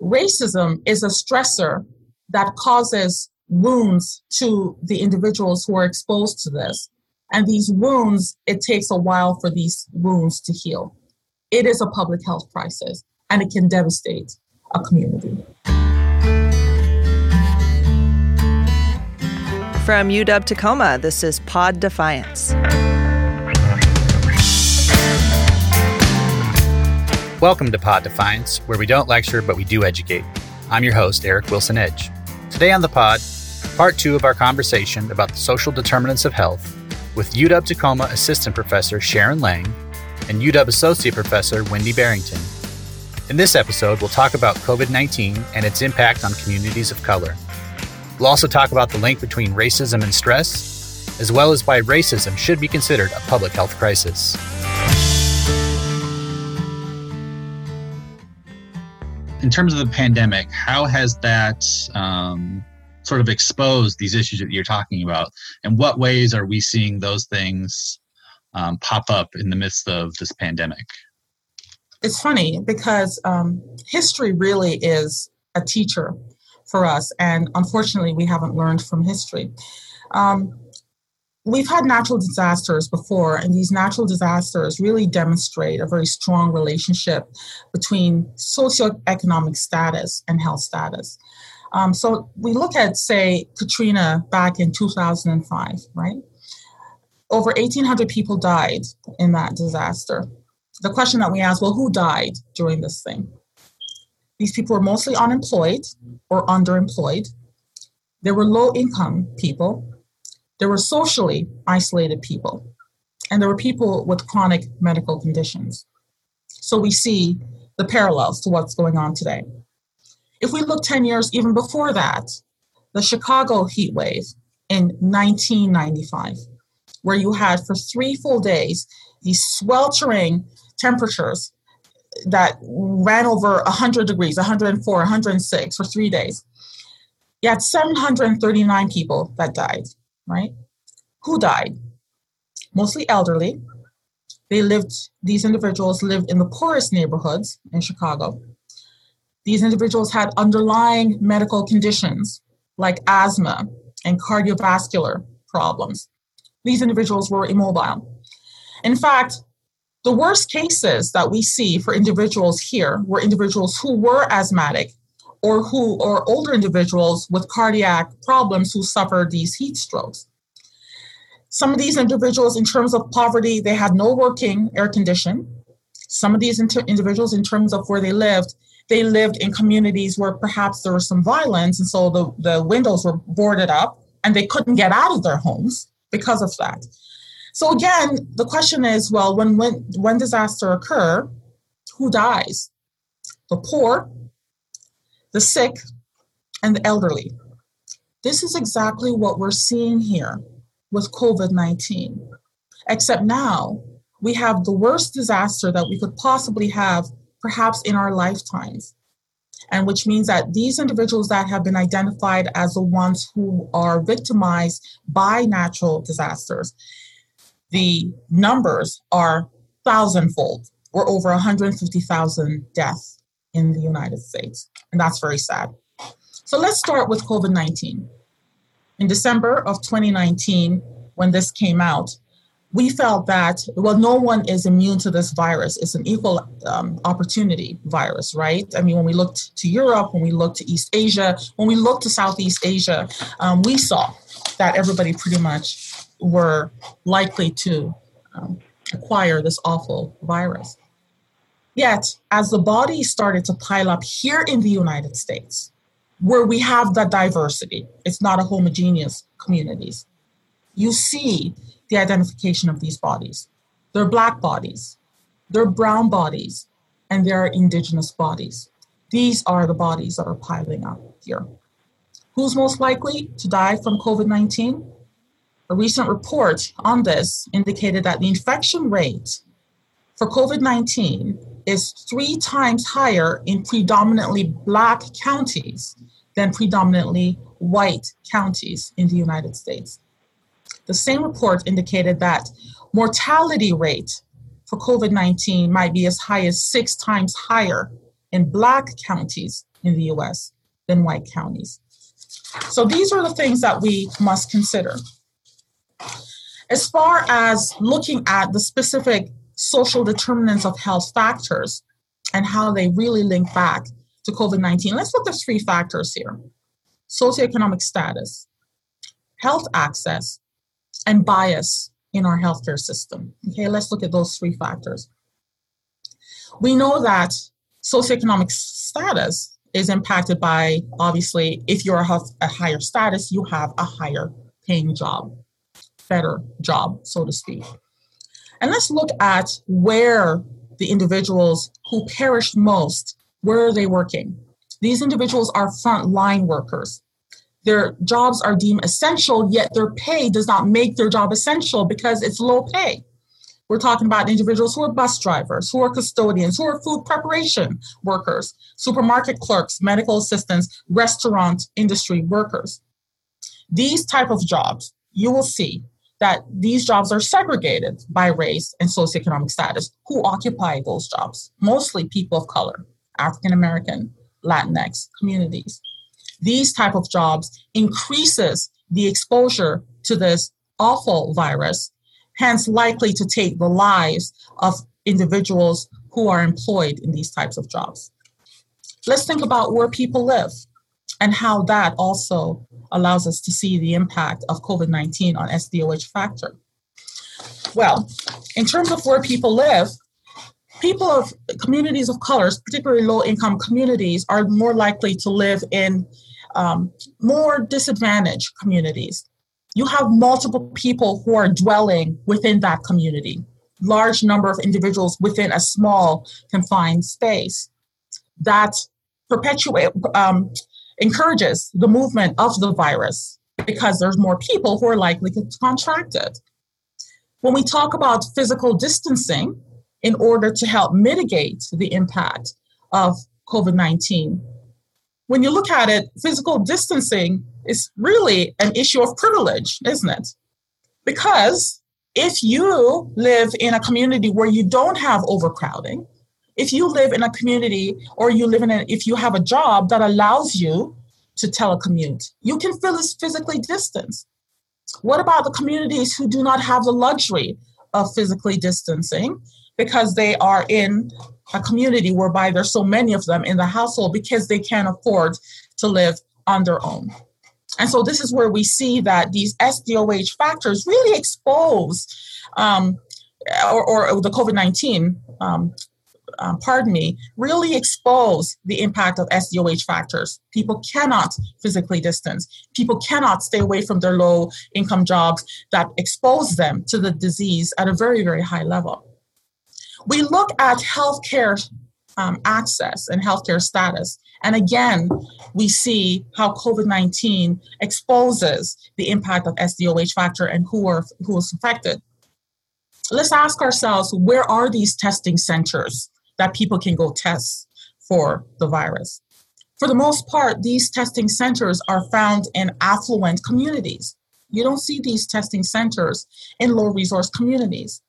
racism is a stressor that causes wounds to the individuals who are exposed to this. And these wounds, it takes a while for these wounds to heal. It is a public health crisis and it can devastate a community. From UW Tacoma, this is Pod Defiance. Welcome to Pod Defiance, where we don't lecture, but we do educate. I'm your host, Eric Wilson Edge. Today on the pod, part two of our conversation about the social determinants of health with UW Tacoma Assistant Professor Sharon Laing and UW Associate Professor Wendy Barrington. In this episode, we'll talk about COVID 19 and its impact on communities of color. We'll also talk about the link between racism and stress, as well as why racism should be considered a public health crisis. In terms of the pandemic, how has that um, sort of exposed these issues that you're talking about? And what ways are we seeing those things um, pop up in the midst of this pandemic? It's funny because um, history really is a teacher for us, and unfortunately, we haven't learned from history. Um, we've had natural disasters before, and these natural disasters really demonstrate a very strong relationship between socioeconomic status and health status. Um, so we look at, say, Katrina back in 2005, right? Over 1,800 people died in that disaster. The question that we ask, well, who died during this thing? These people were mostly unemployed or underemployed. They were low income people. There were socially isolated people. And there were people with chronic medical conditions. So we see the parallels to what's going on today. If we look 10 years even before that, the Chicago heat wave in 1995, where you had for three full days these sweltering temperatures that ran over 100 degrees, 104, 106 for three days. You had 739 people that died, right? Who died? Mostly elderly. They lived, these individuals lived in the poorest neighborhoods in Chicago. These individuals had underlying medical conditions like asthma and cardiovascular problems. These individuals were immobile. In fact, the worst cases that we see for individuals here were individuals who were asthmatic or who or older individuals with cardiac problems who suffered these heat strokes. Some of these individuals, in terms of poverty, they had no working air condition. Some of these inter- individuals, in terms of where they lived, they lived in communities where perhaps there was some violence, and so the, the windows were boarded up and they couldn't get out of their homes because of that. So again, the question is, well, when when when disaster occur, who dies? The poor, the sick, and the elderly. This is exactly what we're seeing here with COVID 19. Except now we have the worst disaster that we could possibly have perhaps in our lifetimes. And which means that these individuals that have been identified as the ones who are victimized by natural disasters, the numbers are thousandfold. We're over 150,000 deaths in the United States. And that's very sad. So let's start with COVID 19. In December of 2019, when this came out, we felt that, well, no one is immune to this virus. It's an equal um, opportunity virus, right? I mean, when we looked to Europe, when we looked to East Asia, when we looked to Southeast Asia, um, we saw that everybody pretty much were likely to um, acquire this awful virus. Yet, as the body started to pile up here in the United States, where we have that diversity, it's not a homogeneous communities, you see the identification of these bodies. They're Black bodies, they're brown bodies, and they're Indigenous bodies. These are the bodies that are piling up here. Who's most likely to die from COVID 19? A recent report on this indicated that the infection rate for COVID 19 is three times higher in predominantly Black counties than predominantly white counties in the United States. The same report indicated that mortality rate for COVID 19 might be as high as six times higher in black counties in the US than white counties. So these are the things that we must consider. As far as looking at the specific social determinants of health factors and how they really link back to COVID 19, let's look at three factors here socioeconomic status, health access, and bias in our healthcare system. Okay, let's look at those three factors. We know that socioeconomic status is impacted by obviously if you're a, a higher status, you have a higher paying job, better job, so to speak. And let's look at where the individuals who perished most, where are they working? These individuals are frontline workers. Their jobs are deemed essential, yet their pay does not make their job essential because it's low pay. We're talking about individuals who are bus drivers, who are custodians, who are food preparation workers, supermarket clerks, medical assistants, restaurant industry workers. These type of jobs, you will see that these jobs are segregated by race and socioeconomic status. Who occupy those jobs? Mostly people of color, African American, Latinx communities. These type of jobs increases the exposure to this awful virus, hence likely to take the lives of individuals who are employed in these types of jobs. Let's think about where people live and how that also allows us to see the impact of COVID 19 on SDOH factor. Well, in terms of where people live, people of communities of colors, particularly low income communities, are more likely to live in um, more disadvantaged communities. You have multiple people who are dwelling within that community, large number of individuals within a small confined space. That perpetuate um, encourages the movement of the virus because there's more people who are likely to contract it. When we talk about physical distancing, in order to help mitigate the impact of COVID 19, when you look at it, physical distancing is really an issue of privilege, isn't it? Because if you live in a community where you don't have overcrowding, if you live in a community or you live in a, if you have a job that allows you to telecommute, you can feel this physically distance. What about the communities who do not have the luxury of physically distancing because they are in a community whereby there's so many of them in the household because they can't afford to live on their own? And so this is where we see that these SDOH factors really expose, um, or, or, the COVID 19 um, um, pardon me, really expose the impact of SDOH factors. People cannot physically distance. People cannot stay away from their low income jobs that expose them to the disease at a very, very high level. We look at healthcare um, access and healthcare status. And again, we see how COVID 19 exposes the impact of SDOH factor and who are who is affected. Let's ask ourselves where are these testing centers that people can go test for the virus. For the most part, these testing centers are found in affluent communities. You don't see these testing centers in low resource communities.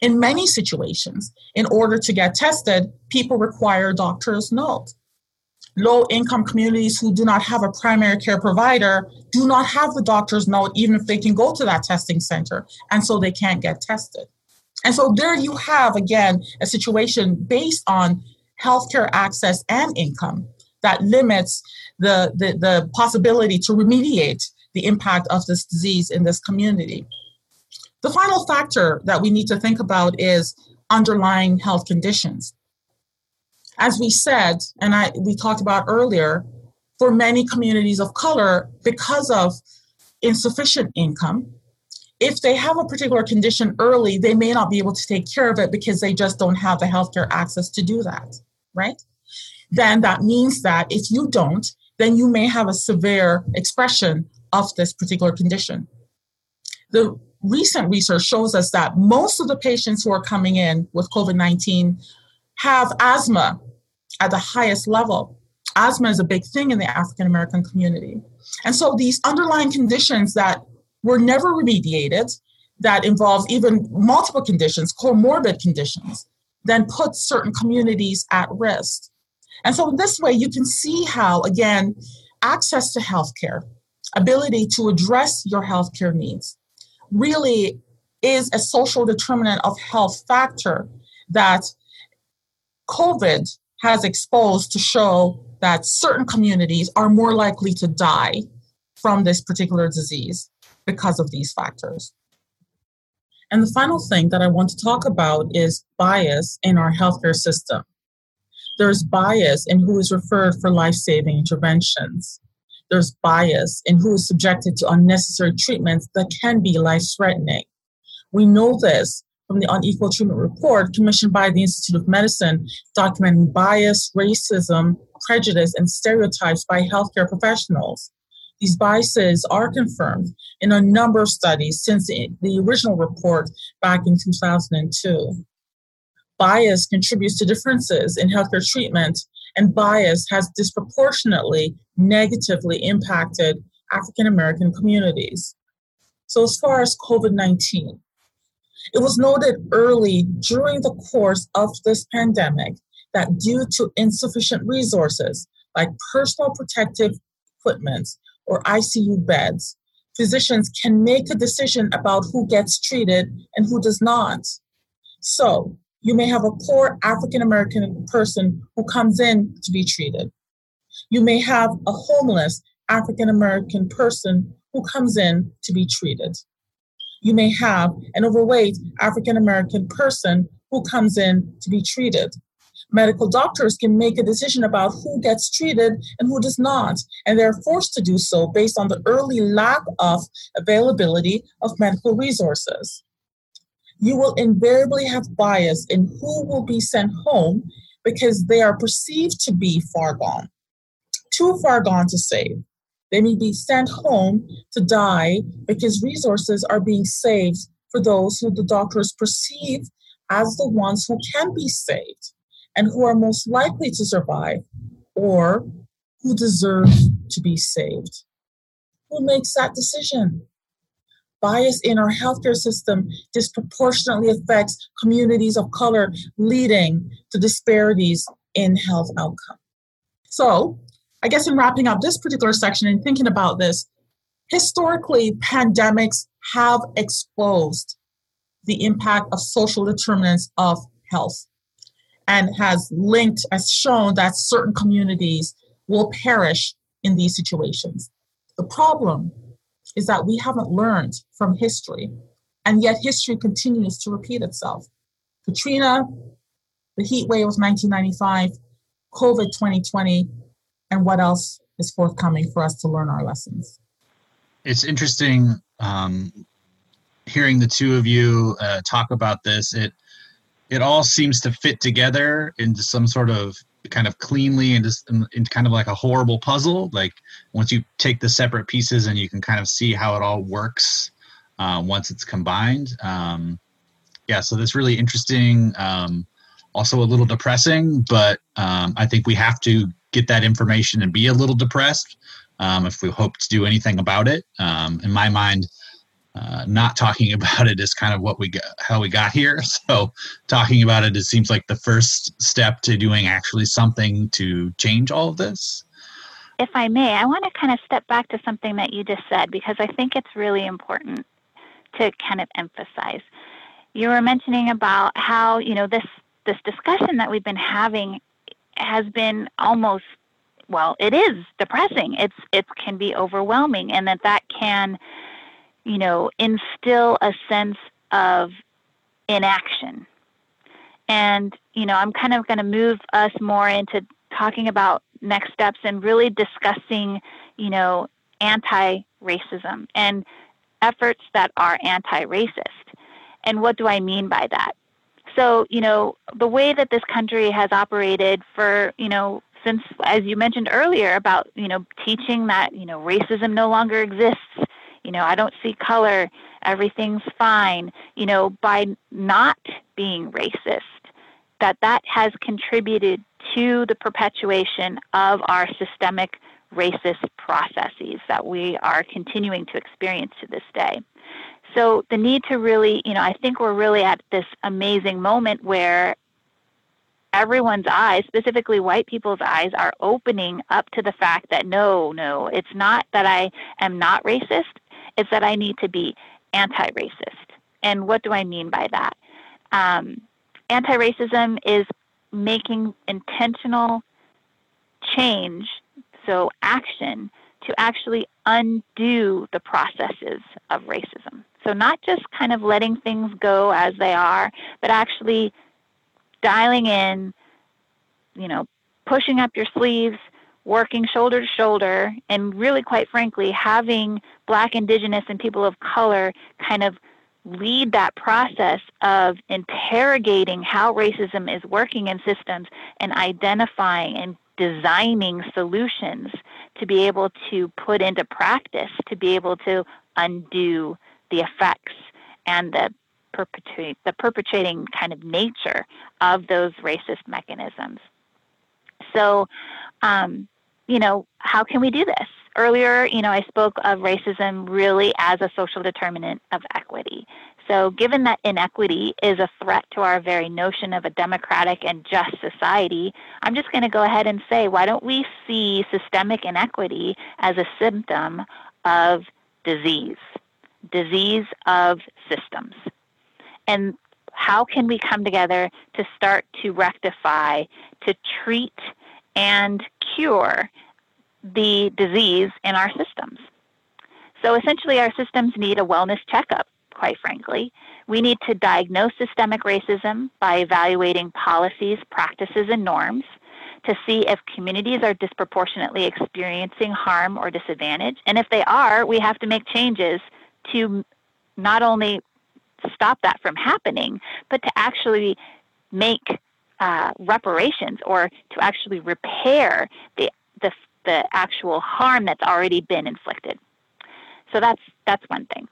In many situations, in order to get tested, people require doctor's note. Low income communities who do not have a primary care provider do not have the doctor's note, even if they can go to that testing center, and so they can't get tested. And so there you have, again, a situation based on healthcare access and income that limits the, the, the possibility to remediate the impact of this disease in this community. The final factor that we need to think about is underlying health conditions. As we said, and I, we talked about earlier, for many communities of color, because of insufficient income, if they have a particular condition early, they may not be able to take care of it because they just don't have the healthcare access to do that, right? Then that means that if you don't, then you may have a severe expression of this particular condition. The recent research shows us that most of the patients who are coming in with COVID 19 have asthma at the highest level. Asthma is a big thing in the African American community. And so these underlying conditions that were never remediated that involves even multiple conditions, comorbid conditions, then puts certain communities at risk. And so, in this way, you can see how, again, access to healthcare, ability to address your healthcare needs, really is a social determinant of health factor that COVID has exposed to show that certain communities are more likely to die from this particular disease because of these factors. And the final thing that I want to talk about is bias in our healthcare system. There's bias in who is referred for life saving interventions. There's bias in who is subjected to unnecessary treatments that can be life threatening. We know this from the Unequal Treatment Report commissioned by the Institute of Medicine, documenting bias, racism, prejudice, and stereotypes by healthcare professionals. These biases are confirmed in a number of studies since the, original report back in 2002. Bias contributes to differences in healthcare treatment, and bias has disproportionately negatively impacted African American communities. So, as far as COVID 19, it was noted early during the course of this pandemic that due to insufficient resources like personal protective equipment or ICU beds, physicians can make a decision about who gets treated and who does not. So, you may have a poor African American person who comes in to be treated. You may have a homeless African American person who comes in to be treated. You may have an overweight African American person who comes in to be treated medical doctors can make a decision about who gets treated and who does not, and they're forced to do so based on the early lack of availability of medical resources. You will invariably have bias in who will be sent home because they are perceived to be far gone, too far gone to save. They may be sent home to die because resources are being saved for those who the doctors perceive as the ones who can be saved and who are most likely to survive or who deserve to be saved. Who makes that decision? Bias in our healthcare system disproportionately affects communities of color, leading to disparities in health outcome. So, I guess in wrapping up this particular section and thinking about this, historically, pandemics have exposed the impact of social determinants of health and has linked, has shown that certain communities will perish in these situations. The problem is that we haven't learned from history, and yet history continues to repeat itself. Katrina, the heat wave of 1995, COVID 2020, and what else is forthcoming for us to learn our lessons? It's interesting um, hearing the two of you uh, talk about this. It it all seems to fit together into some sort of kind of cleanly and just in, in kind of like a horrible puzzle. Like once you take the separate pieces and you can kind of see how it all works uh, once it's combined. Um, yeah, so that's really interesting. Um, also a little depressing, but um, I think we have to get that information and be a little depressed um, if we hope to do anything about it. Um, in my mind, uh, not talking about it is kind of what we got, how we got here. So talking about it, it seems like the first step to doing actually something to change all of this. If I may, I want to kind of step back to something that you just said because I think it's really important to kind of emphasize. You were mentioning about how you know this this discussion that we've been having has been almost well, it is depressing. It's it can be overwhelming, and that that can you know, instill a sense of inaction. And, you know, I'm kind of going to move us more into talking about next steps and really discussing, you know, anti racism and efforts that are anti racist. And what do I mean by that? So, you know, the way that this country has operated for, you know, since, as you mentioned earlier, about, you know, teaching that, you know, racism no longer exists you know, I don't see color, everything's fine, you know, by not being racist, that that has contributed to the perpetuation of our systemic racist processes that we are continuing to experience to this day. So the need to really, you know, I think we're really at this amazing moment where everyone's eyes, specifically white people's eyes, are opening up to the fact that no, no, it's not that I am not racist, it's that I need to be anti racist. And what do I mean by that? Um, anti racism is making intentional change, so action, to actually undo the processes of racism. So, not just kind of letting things go as they are, but actually dialing in, you know, pushing up your sleeves, working shoulder to shoulder, and really, quite frankly, having Black, Indigenous, and people of color kind of lead that process of interrogating how racism is working in systems and identifying and designing solutions to be able to put into practice to be able to undo the effects and the perpetuate the perpetrating kind of nature of those racist mechanisms. So, um, you know, how can we do this? Earlier, you know, I spoke of racism really as a social determinant of equity. So, given that inequity is a threat to our very notion of a democratic and just society, I'm just going to go ahead and say, why don't we see systemic inequity as a symptom of disease, disease of systems? And how can we come together to start to rectify, to treat, and cure the disease in our systems? So essentially, our systems need a wellness checkup quite frankly. We need to diagnose systemic racism by evaluating policies, practices, and norms to see if communities are disproportionately experiencing harm or disadvantage. And if they are, we have to make changes to not only stop that from happening, but to actually make uh, reparations or to actually repair the, the, the actual harm that's already been inflicted. So that's that's one thing.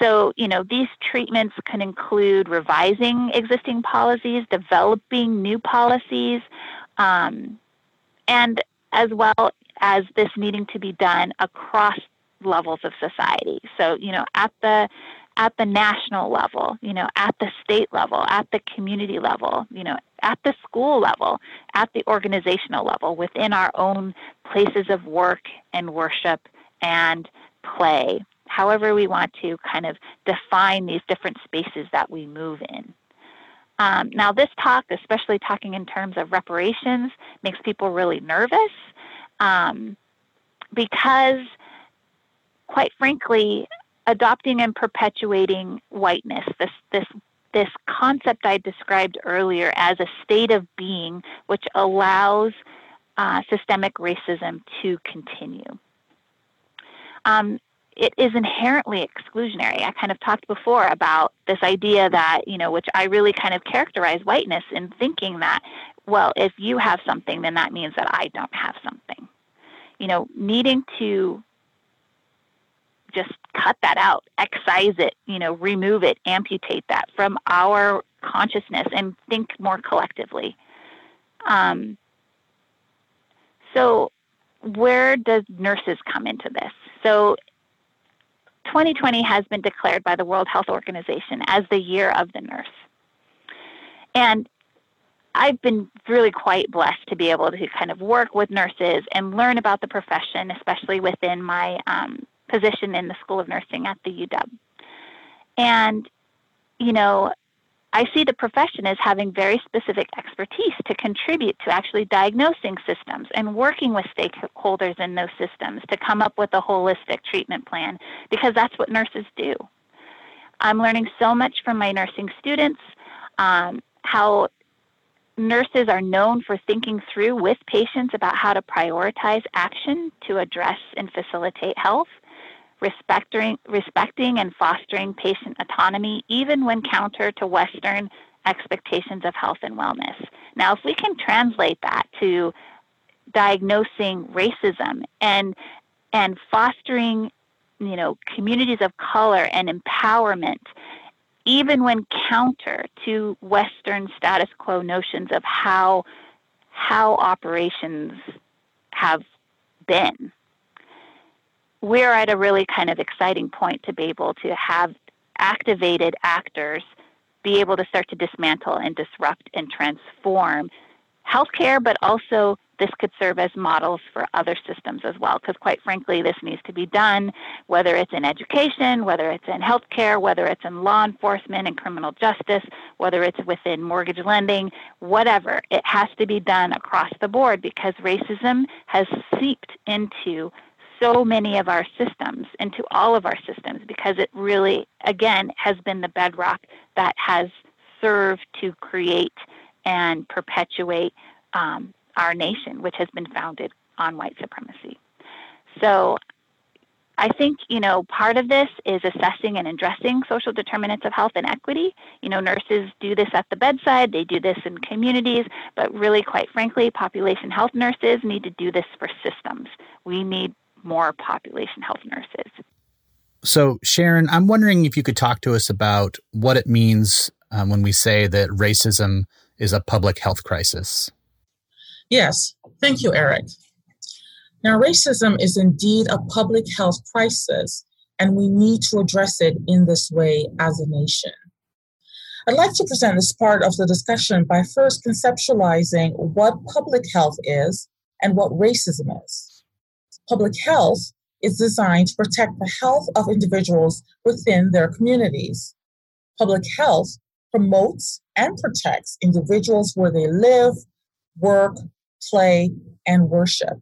So, you know, these treatments can include revising existing policies, developing new policies, um, and as well as this needing to be done across levels of society. So, you know, at the at the national level, you know, at the state level, at the community level, you know, at the school level, at the organizational level, within our own places of work and worship and play however we want to kind of define these different spaces that we move in. Um, now, this talk, especially talking in terms of reparations, makes people really nervous um, because, quite frankly, adopting and perpetuating whiteness, this, this, this concept I described earlier as a state of being which allows uh, systemic racism to continue. Um, it is inherently exclusionary. I kind of talked before about this idea that, you know, which I really kind of characterize whiteness in thinking that, well, if you have something, then that means that I don't have something. You know, needing to just cut that out, excise it, you know, remove it, amputate that from our consciousness and think more collectively. Um, so, where does nurses come into this? So, 2020 has been declared by the World Health Organization as the year of the nurse. And I've been really quite blessed to be able to kind of work with nurses and learn about the profession, especially within my um, position in the School of Nursing at the UW. And, you know, I see the profession as having very specific expertise to contribute to actually diagnosing systems and working with stakeholders in those systems to come up with a holistic treatment plan because that's what nurses do. I'm learning so much from my nursing students um, how nurses are known for thinking through with patients about how to prioritize action to address and facilitate health respecting, respecting and fostering patient autonomy, even when counter to Western expectations of health and wellness. Now, if we can translate that to diagnosing racism and and fostering, you know, communities of color and empowerment, even when counter to Western status quo notions of how how operations have been we're at a really kind of exciting point to be able to have activated actors be able to start to dismantle and disrupt and transform healthcare, but also this could serve as models for other systems as well, because quite frankly, this needs to be done, whether it's in education, whether it's in healthcare, whether it's in law enforcement and criminal justice, whether it's within mortgage lending, whatever. It has to be done across the board because racism has seeped into so many of our systems, into all of our systems, because it really, again, has been the bedrock that has served to create and perpetuate um, our nation, which has been founded on white supremacy. So I think, you know, part of this is assessing and addressing social determinants of health and equity. You know, nurses do this at the bedside, they do this in communities, but really, quite frankly, population health nurses need to do this for systems. We need more population health nurses. So, Sharon, I'm wondering if you could talk to us about what it means um, when we say that racism is a public health crisis. Yes, thank you, Eric. Now, racism is indeed a public health crisis, and we need to address it in this way as a nation. I'd like to present this part of the discussion by first conceptualizing what public health is and what racism is. Public health is designed to protect the health of individuals within their communities. Public health promotes and protects individuals where they live, work, play, and worship.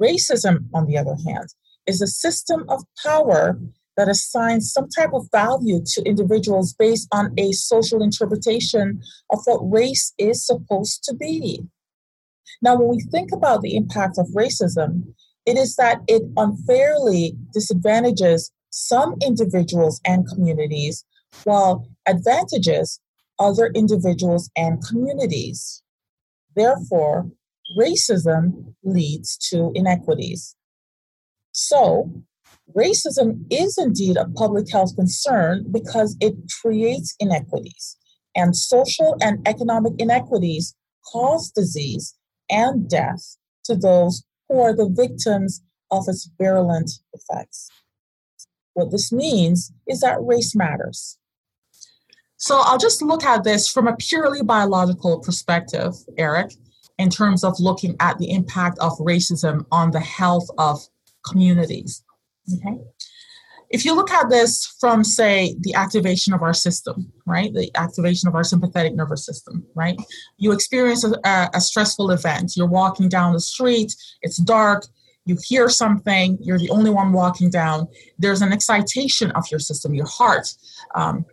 Racism, on the other hand, is a system of power that assigns some type of value to individuals based on a social interpretation of what race is supposed to be. Now, when we think about the impact of racism, it is that it unfairly disadvantages some individuals and communities while advantages other individuals and communities. Therefore, racism leads to inequities. So, racism is indeed a public health concern because it creates inequities, and social and economic inequities cause disease and death to those who are the victims of its virulent effects. What this means is that race matters. So I'll just look at this from a purely biological perspective, Eric, in terms of looking at the impact of racism on the health of communities. Okay. If you look at this from, say, the activation of our system, right, the activation of our sympathetic nervous system, right, you experience a, a stressful event. You're walking down the street, it's dark, you hear something, you're the only one walking down, there's an excitation of your system, your heart um,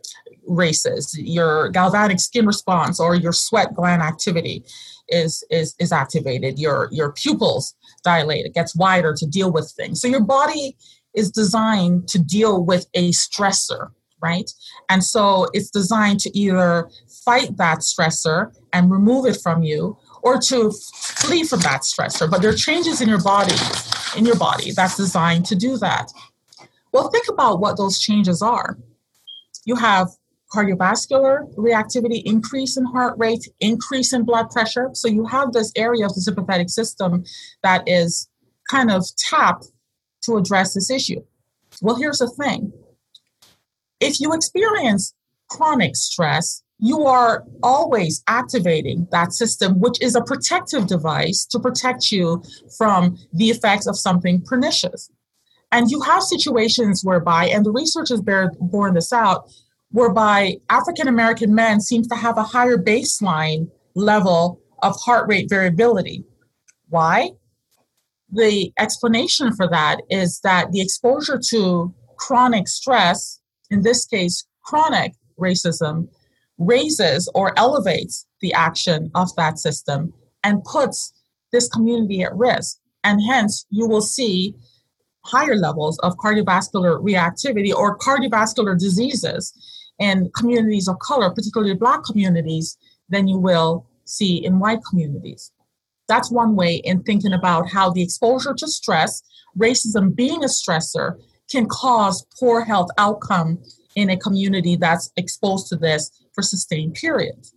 races, your galvanic skin response or your sweat gland activity is is is activated. Your your pupils dilate. It gets wider to deal with things. So your body is designed to deal with a stressor, right? And so it's designed to either fight that stressor and remove it from you or to flee from that stressor. But there are changes in your body, in your body that's designed to do that. Well, think about what those changes are. You have cardiovascular reactivity, increase in heart rate, increase in blood pressure. So you have this area of the sympathetic system that is kind of tapped to address this issue. Well, here's the thing if you experience chronic stress, you are always activating that system, which is a protective device to protect you from the effects of something pernicious. And you have situations whereby, and the research has borne this out, whereby African American men seem to have a higher baseline level of heart rate variability. Why? The explanation for that is that the exposure to chronic stress, in this case, chronic racism, raises or elevates the action of that system and puts this community at risk. And hence, you will see higher levels of cardiovascular reactivity or cardiovascular diseases in communities of color, particularly black communities, than you will see in white communities. That's one way in thinking about how the exposure to stress, racism being a stressor, can cause poor health outcome in a community that's exposed to this for sustained periods.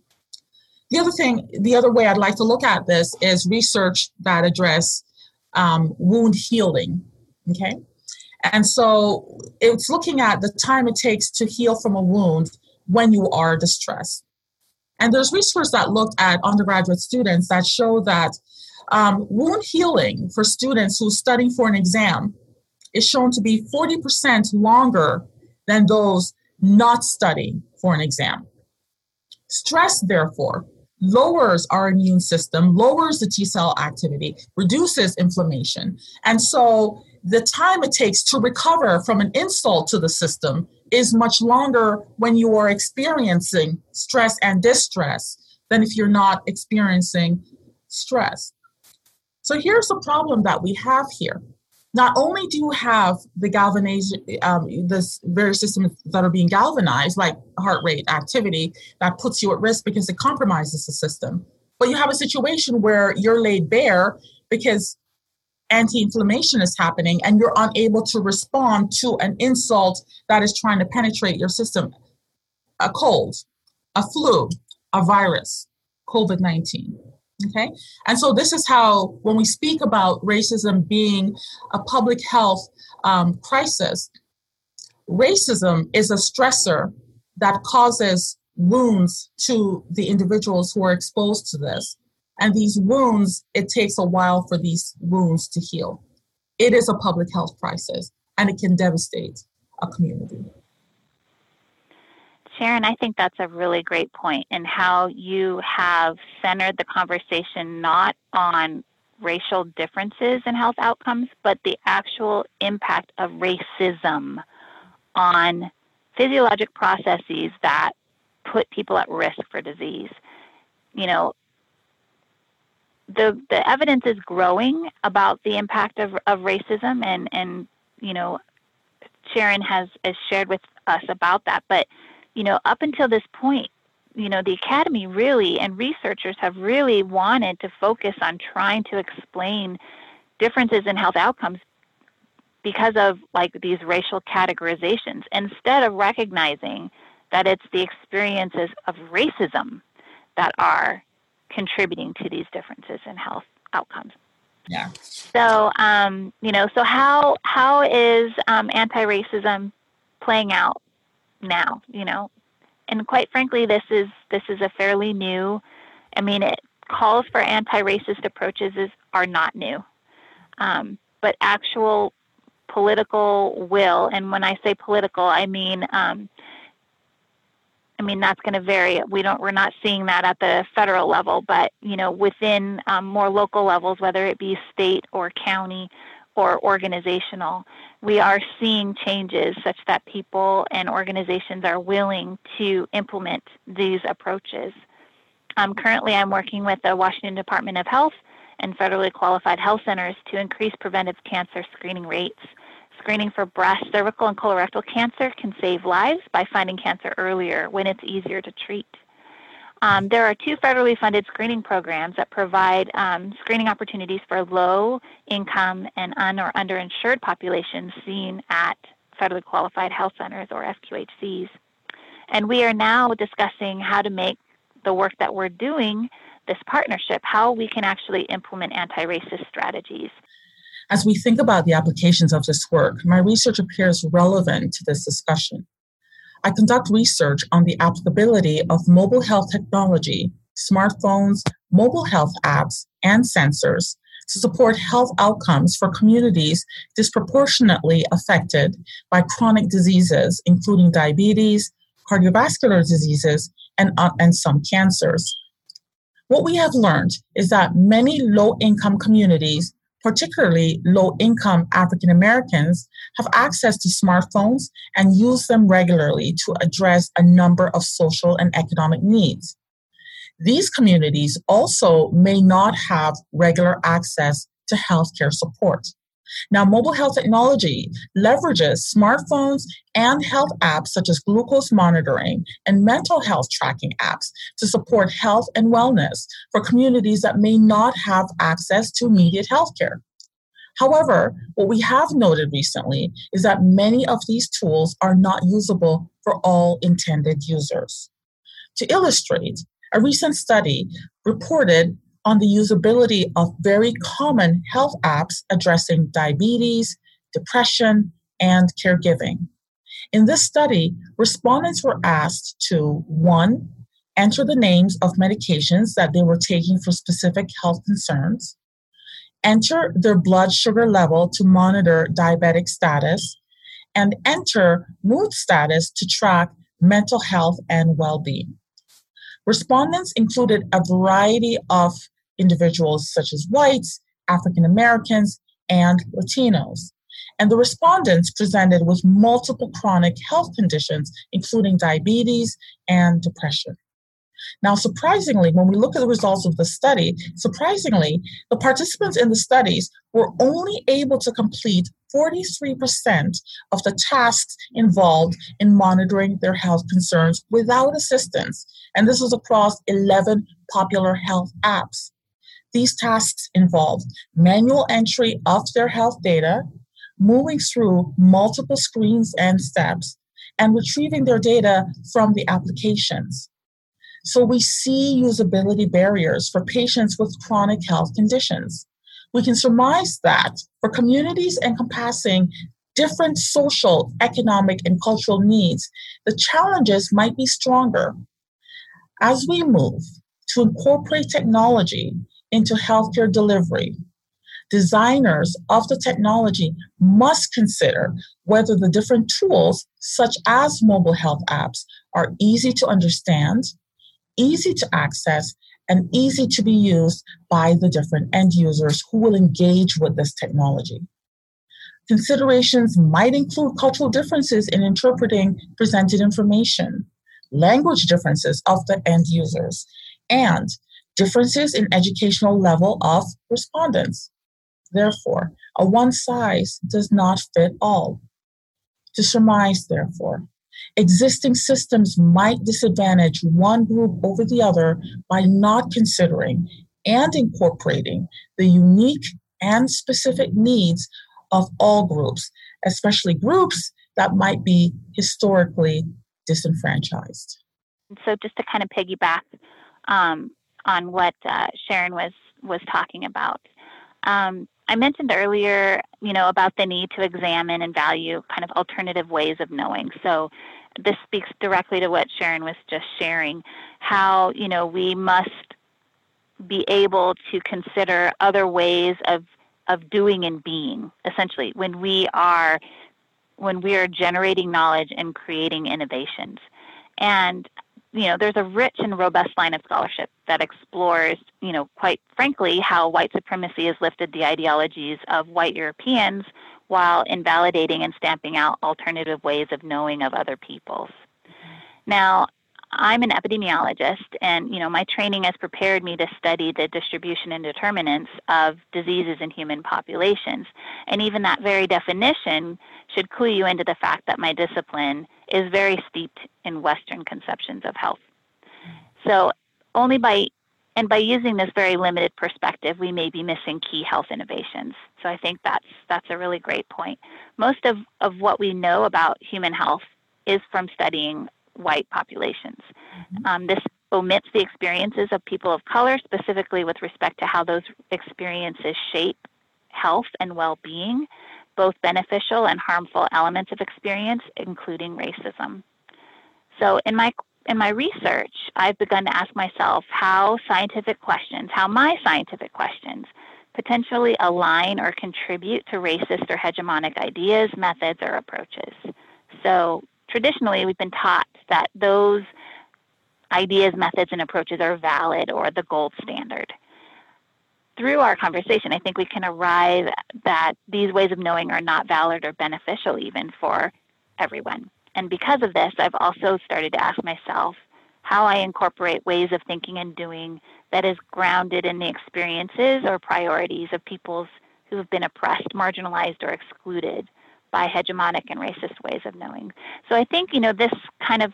The other thing, the other way I'd like to look at this is research that address um, wound healing. Okay, and so it's looking at the time it takes to heal from a wound when you are distressed. And there's research that looked at undergraduate students that show that um, wound healing for students who study for an exam is shown to be 40% longer than those not studying for an exam. Stress, therefore, lowers our immune system, lowers the T cell activity, reduces inflammation. And so the time it takes to recover from an insult to the system is much longer when you are experiencing stress and distress than if you're not experiencing stress. So here's the problem that we have here. Not only do you have the galvanization, um, this various systems that are being galvanized, like heart rate activity, that puts you at risk because it compromises the system, but you have a situation where you're laid bare because anti-inflammation is happening and you're unable to respond to an insult that is trying to penetrate your system. A cold a flu a virus covid-19 okay? And so this is how when we speak about racism being a public health um, crisis racism is a stressor that causes wounds to the individuals who are exposed to this and these wounds, it takes a while for these wounds to heal. It is a public health crisis and it can devastate a community. Sharon, I think that's a really great point in how you have centered the conversation not on racial differences in health outcomes, but the actual impact of racism on physiologic processes that put people at risk for disease. You know, the the evidence is growing about the impact of, of racism and and you know Sharon has, has shared with us about that. But you know up until this point you know the academy really and researchers have really wanted to focus on trying to explain differences in health outcomes because of like these racial categorizations instead of recognizing that it's the experiences of racism that are contributing to these differences in health outcomes. Yeah. So, um, you know, so how how is um, anti-racism playing out now? You know, and quite frankly, this is this is a fairly new. I mean, it calls for anti-racist approaches is are not new, um, but actual political will, and when I say political, I mean um, I mean, that's going to vary. We don't, we're not seeing that at the federal level, but you know, within um, more local levels, whether it be state or county or organizational, we are seeing changes such that people and organizations are willing to implement these approaches. Um, currently, I'm working with the Washington Department of Health and federally qualified health centers to increase preventive cancer screening rates Screening for breast, cervical, and colorectal cancer can save lives by finding cancer earlier when it's easier to treat. Um, there are two federally funded screening programs that provide um, screening opportunities for low income and un or underinsured populations seen at federally qualified health centers or FQHCs. And we are now discussing how to make the work that we're doing, this partnership, how we can actually implement anti racist strategies. As we think about the applications of this work, my research appears relevant to this discussion. I conduct research on the applicability of mobile health technology, smartphones, mobile health apps, and sensors to support health outcomes for communities disproportionately affected by chronic diseases, including diabetes, cardiovascular diseases, and, uh, and some cancers. What we have learned is that many low income communities particularly low income African Americans, have access to smartphones and use them regularly to address a number of social and economic needs. These communities also may not have regular access to healthcare support. Now, mobile health technology leverages smartphones and health apps such as glucose monitoring and mental health tracking apps to support health and wellness for communities that may not have access to immediate healthcare. However, what we have noted recently is that many of these tools are not usable for all intended users. To illustrate, a recent study reported on the usability of very common health apps addressing diabetes, depression, and caregiving. In this study, respondents were asked to one, enter the names of medications that they were taking for specific health concerns, enter their blood sugar level to monitor diabetic status, and enter mood status to track mental health and well being. Respondents included a variety of individuals, such as whites, African Americans, and Latinos. And the respondents presented with multiple chronic health conditions, including diabetes and depression. Now, surprisingly, when we look at the results of the study, surprisingly, the participants in the studies were only able to complete 43% of the tasks involved in monitoring their health concerns without assistance. And this was across 11 popular health apps. These tasks involved manual entry of their health data, moving through multiple screens and steps, and retrieving their data from the applications. So we see usability barriers for patients with chronic health conditions. We can surmise that for communities encompassing different social, economic, and cultural needs, the challenges might be stronger. As we move to incorporate technology into healthcare delivery, designers of the technology must consider whether the different tools, such as mobile health apps, are easy to understand, easy to access, and easy to be used by the different end users who will engage with this technology. Considerations might include cultural differences in interpreting presented information, language differences of the end users, and differences in educational level of respondents. Therefore, a one size does not fit all. To surmise, therefore, Existing systems might disadvantage one group over the other by not considering and incorporating the unique and specific needs of all groups, especially groups that might be historically disenfranchised. So, just to kind of piggyback um, on what uh, Sharon was was talking about, um, I mentioned earlier, you know, about the need to examine and value kind of alternative ways of knowing. So this speaks directly to what Sharon was just sharing, how, you know, we must be able to consider other ways of of doing and being, essentially, when we are when we are generating knowledge and creating innovations. And you know, there's a rich and robust line of scholarship that explores, you know, quite frankly, how white supremacy has lifted the ideologies of white Europeans while invalidating and stamping out alternative ways of knowing of other peoples. Mm-hmm. Now, I'm an epidemiologist, and you know my training has prepared me to study the distribution and determinants of diseases in human populations. And even that very definition should clue you into the fact that my discipline is very steeped in Western conceptions of health. So only by and by using this very limited perspective, we may be missing key health innovations. So I think that's that's a really great point. Most of, of what we know about human health is from studying white populations. Mm-hmm. Um, this omits the experiences of people of color, specifically with respect to how those experiences shape health and well being, both beneficial and harmful elements of experience, including racism. So, in my in my research, I've begun to ask myself how scientific questions, how my scientific questions, potentially align or contribute to racist or hegemonic ideas, methods, or approaches. So, traditionally, we've been taught that those ideas, methods, and approaches are valid or the gold standard. Through our conversation, I think we can arrive that these ways of knowing are not valid or beneficial even for everyone. And because of this, I've also started to ask myself how I incorporate ways of thinking and doing that is grounded in the experiences or priorities of peoples who have been oppressed, marginalized, or excluded by hegemonic and racist ways of knowing. So I think, you know, this kind of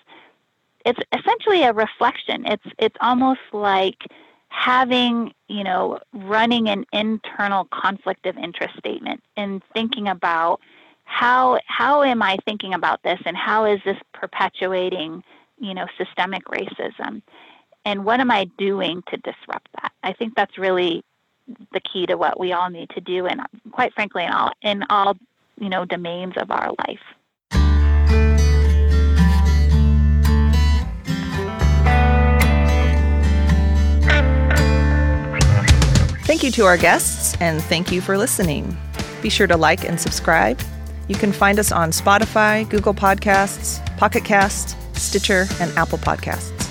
it's essentially a reflection. It's it's almost like having, you know, running an internal conflict of interest statement and thinking about how how am I thinking about this and how is this perpetuating, you know, systemic racism? And what am I doing to disrupt that? I think that's really the key to what we all need to do and quite frankly in all in all you know, domains of our life. Thank you to our guests, and thank you for listening. Be sure to like and subscribe. You can find us on Spotify, Google Podcasts, Pocket Cast, Stitcher, and Apple Podcasts.